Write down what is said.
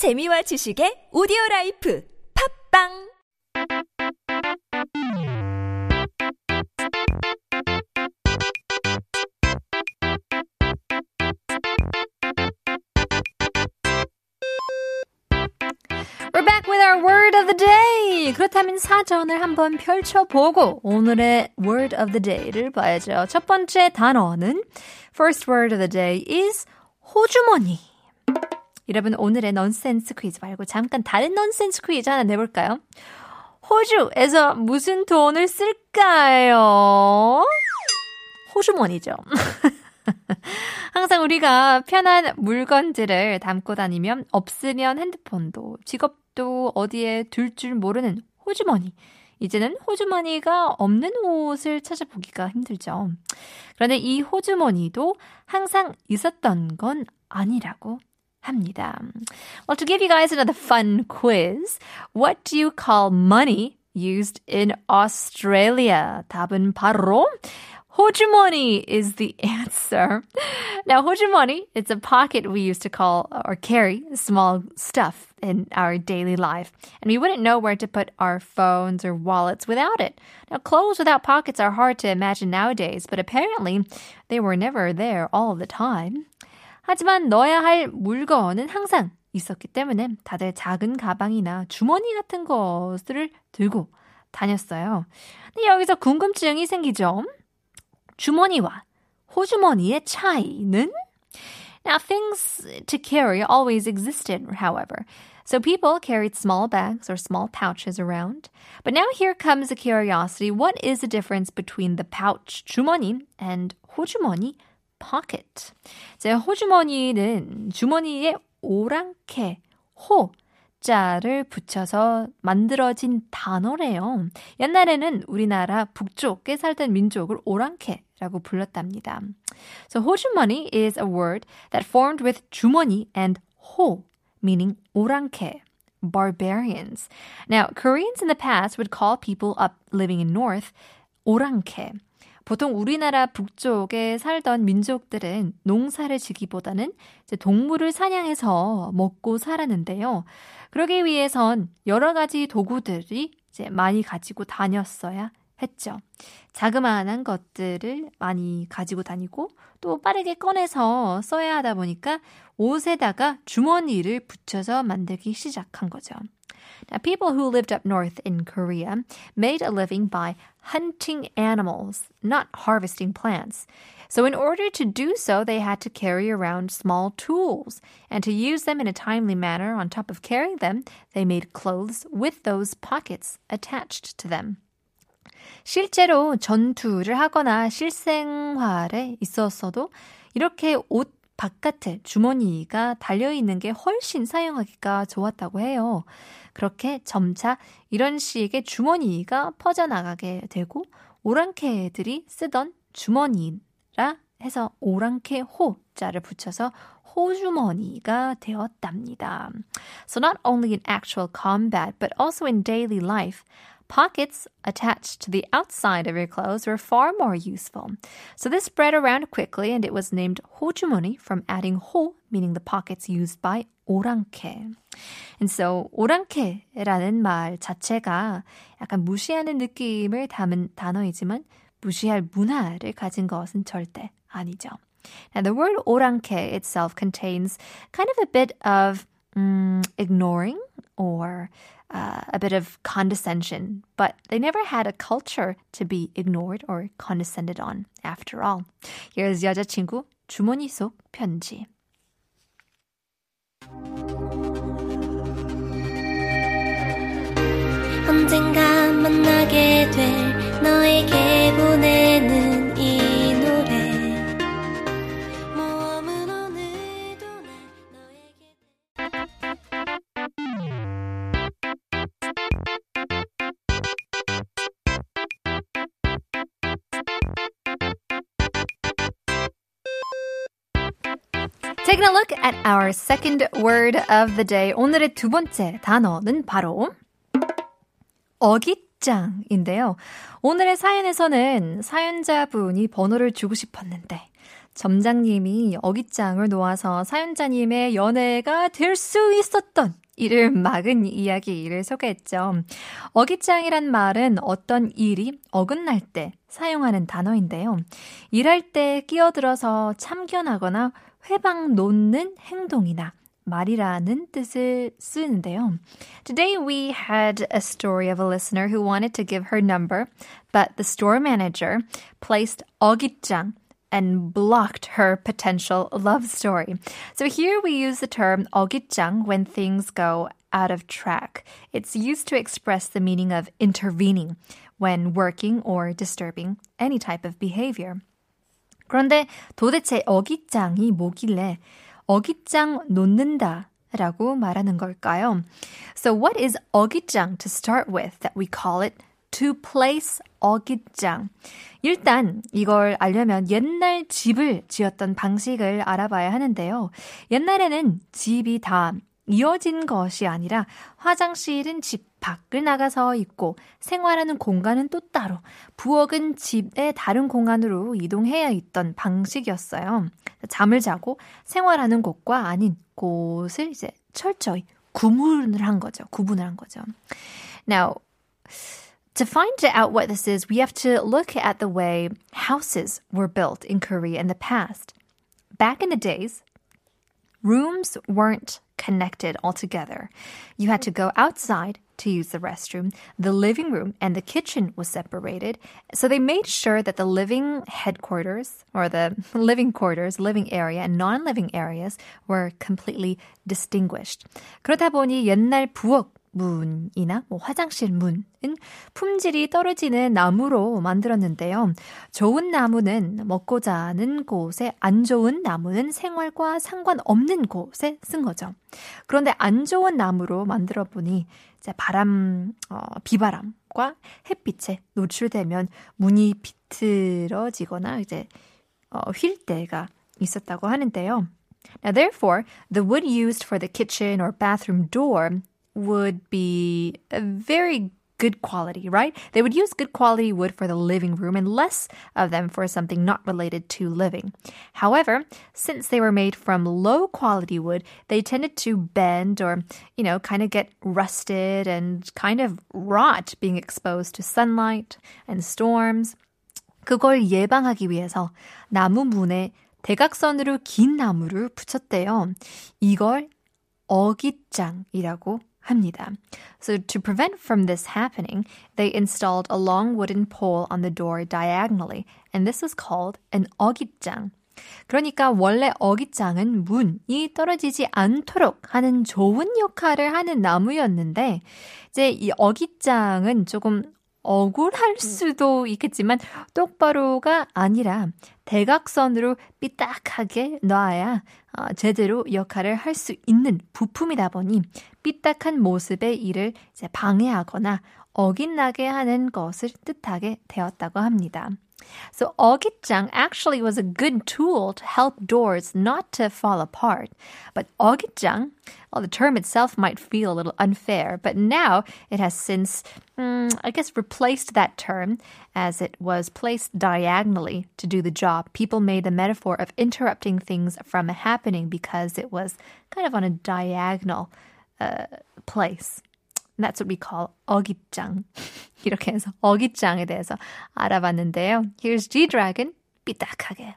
재미와 지식의 오디오 라이프 팝빵 We're back with our word of the day. 그렇다면 사전을 한번 펼쳐보고 오늘의 word of the day를 봐야죠. 첫 번째 단어는 first word of the day is 호주머니. 여러분 오늘의 넌센스 퀴즈 말고 잠깐 다른 넌센스 퀴즈 하나 내볼까요? 호주에서 무슨 돈을 쓸까요? 호주머니죠. 항상 우리가 편한 물건들을 담고 다니면 없으면 핸드폰도 직업도 어디에 둘 줄 모르는 호주머니. 이제는 호주머니가 없는 옷을 찾아보기가 힘들죠. 그런데 이 호주머니도 항상 있었던 건 아니라고 합니다. Well, to give you guys another fun quiz, what do you call money used in Australia? 답은 바로 호주머니 is the answer. Now, 호주머니, it's a pocket we used to call or carry small stuff in our daily life. And we wouldn't know where to put our phones or wallets without it. Now, clothes without pockets are hard to imagine nowadays, but apparently they were never there all the time. 하지만 넣어야 할 물건은 항상 있었기 때문에 다들 작은 가방이나 주머니 같은 것들을 들고 다녔어요. 근데 여기서 궁금증이 생기죠. 주머니와 호주머니의 차이는? Now, things to carry always existed, however. So people carried small bags or small pouches around. But now here comes a curiosity. What is the difference between the pouch, 주머니, and 호주머니, pocket? 제 호주머니는 주머니에 오랑캐, 호, 자를 붙여서 만들어진 단어래요. 옛날에는 우리나라 북쪽에 살던 민족을 오랑캐 라고 불렀답니다. So 호주머니 is a word that formed with 주머니 and 호, meaning 오랑캐. Barbarians. Now, Koreans in the past would call people up living in north 오랑캐. 보통 우리나라 북쪽에 살던 민족들은 농사를 지기보다는 동물을 사냥해서 먹고 살았는데요. 그러기 위해선 여러 가지 도구들이 이제 많이 가지고 다녔어야 했죠. 자그마한 것들을 많이 가지고 다니고 또 빠르게 꺼내서 써야 하다 보니까 옷에다가 주머니를 붙여서 만들기 시작한 거죠. Now, people who lived up north in Korea made a living by hunting animals, not harvesting plants. So, in order to do so, they had to carry around small tools. And to use them in a timely manner, on top of carrying them, they made clothes with those pockets attached to them. 실제로 전투를 하거나 실생활에 있었어도 이렇게 옷 바깥에 주머니가 달려있는 게 훨씬 사용하기가 좋았다고 해요. 그렇게 점차 이런 식의 주머니가 퍼져나가게 되고 오랑캐들이 쓰던 주머니라 해서 오랑캐 호자를 붙여서 호주머니가 되었답니다. So not only in actual combat, but also in daily life, pockets attached to the outside of your clothes were far more useful. So this spread around quickly and it was named 호주머니 from adding 호, meaning the pockets used by 오랑캐. And so 오랑캐라는 말 자체가 약간 무시하는 느낌을 담은 단어이지만 무시할 문화를 가진 것은 절대 아니죠. Now the word 오랑캐 itself contains kind of a bit of um, ignoring or uh, a bit of condescension, but they never had a culture to be ignored or condescended on after all. Here's 여자친구 주머니 속 편지. 언젠가 만나게 될 너에게 보내는 Taking a look at our second word of the day. 오늘의 두 번째 단어는 바로 어깃장인데요. 오늘의 사연에서는 사연자분이 번호를 주고 싶었는데 점장님이 어깃장을 놓아서 사연자님의 연애가 될 수 있었던 이를 막은 이야기를 소개했죠. 어깃장이란 말은 어떤 일이 어긋날 때 사용하는 단어인데요. 일할 때 끼어들어서 참견하거나 회방 놓는 행동이나 말이라는 뜻을 쓰는데요. Today we had a story of a listener who wanted to give her number, but the store manager placed 어깃장 and blocked her potential love story. So here we use the term 어깃장 when things go out of track. It's used to express the meaning of intervening when working or disturbing any type of behavior. 그런데 도대체 어깃장이 뭐길래 어깃장 놓는다 라고 말하는 걸까요? So what is 어깃장 to start with that we call it to place 어깃장? 일단 이걸 알려면 옛날 집을 지었던 방식을 알아봐야 하는데요. 옛날에는 집이 다 이어진 것이 아니라 화장실은 집 밖을 나가서 있고 생활하는 공간은 또 따로 부엌은 집의 다른 공간으로 이동해야 있던 방식이었어요. 잠을 자고 생활하는 곳과 아닌 곳을 이제 철저히 구분을 한 거죠. 구분을 한 거죠. Now, to find out what this is, we have to look at the way houses were built in Korea in the past. Back in the days, rooms weren't connected altogether. You had to go outside to use the restroom. The living room and the kitchen was separated. So they made sure that the living headquarters or the living quarters, living area and non-living areas were completely distinguished. 그러다 보니 옛날 부엌 문이나 뭐 화장실 문은 품질이 떨어지는 나무로 만들었는데요. 좋은 나무는 먹고 자는 곳에, 안 좋은 나무는 생활과 상관없는 곳에 쓴 거죠. 그런데 안 좋은 나무로 만들어 보니 바람, 어, 비바람과 햇빛에 노출되면 문이 비틀어지거나 이제 어, 휠 때가 있었다고 하는데요. Now, therefore, the wood used for the kitchen or bathroom door would be a very good quality, right? They would use good quality wood for the living room and less of them for something not related to living. However, since they were made from low quality wood, they tended to bend or, you know, kind of get rusted and kind of rot being exposed to sunlight and storms. 그걸 예방하기 위해서 나무 문에 대각선으로 긴 나무를 붙였대요. 이걸 어깃장이라고 합니다. So to prevent from this happening, they installed a long wooden pole on the door diagonally, and this was called an 어깃장. 그러니까 원래 어깃장은 문이 떨어지지 않도록 하는 좋은 역할을 하는 나무였는데 이제 이 어깃장은 조금 억울할 수도 있겠지만 똑바로가 아니라 대각선으로 삐딱하게 놔야 어, 제대로 역할을 할 수 있는 부품이다 보니 삐딱한 모습의 일을 방해하거나 어긋나게 하는 것을 뜻하게 되었다고 합니다. So 어깃장 actually was a good tool to help doors not to fall apart. But 어깃장, well, the term itself might feel a little unfair, but now it has since, mm, I guess, replaced that term as it was placed diagonally to do the job. People made the metaphor of interrupting things from happening because it was kind of on a diagonal uh, place. That's what we call 어깃장. 이렇게 해서 어깃장에 대해서 알아봤는데요. Here's G-Dragon, 삐딱하게.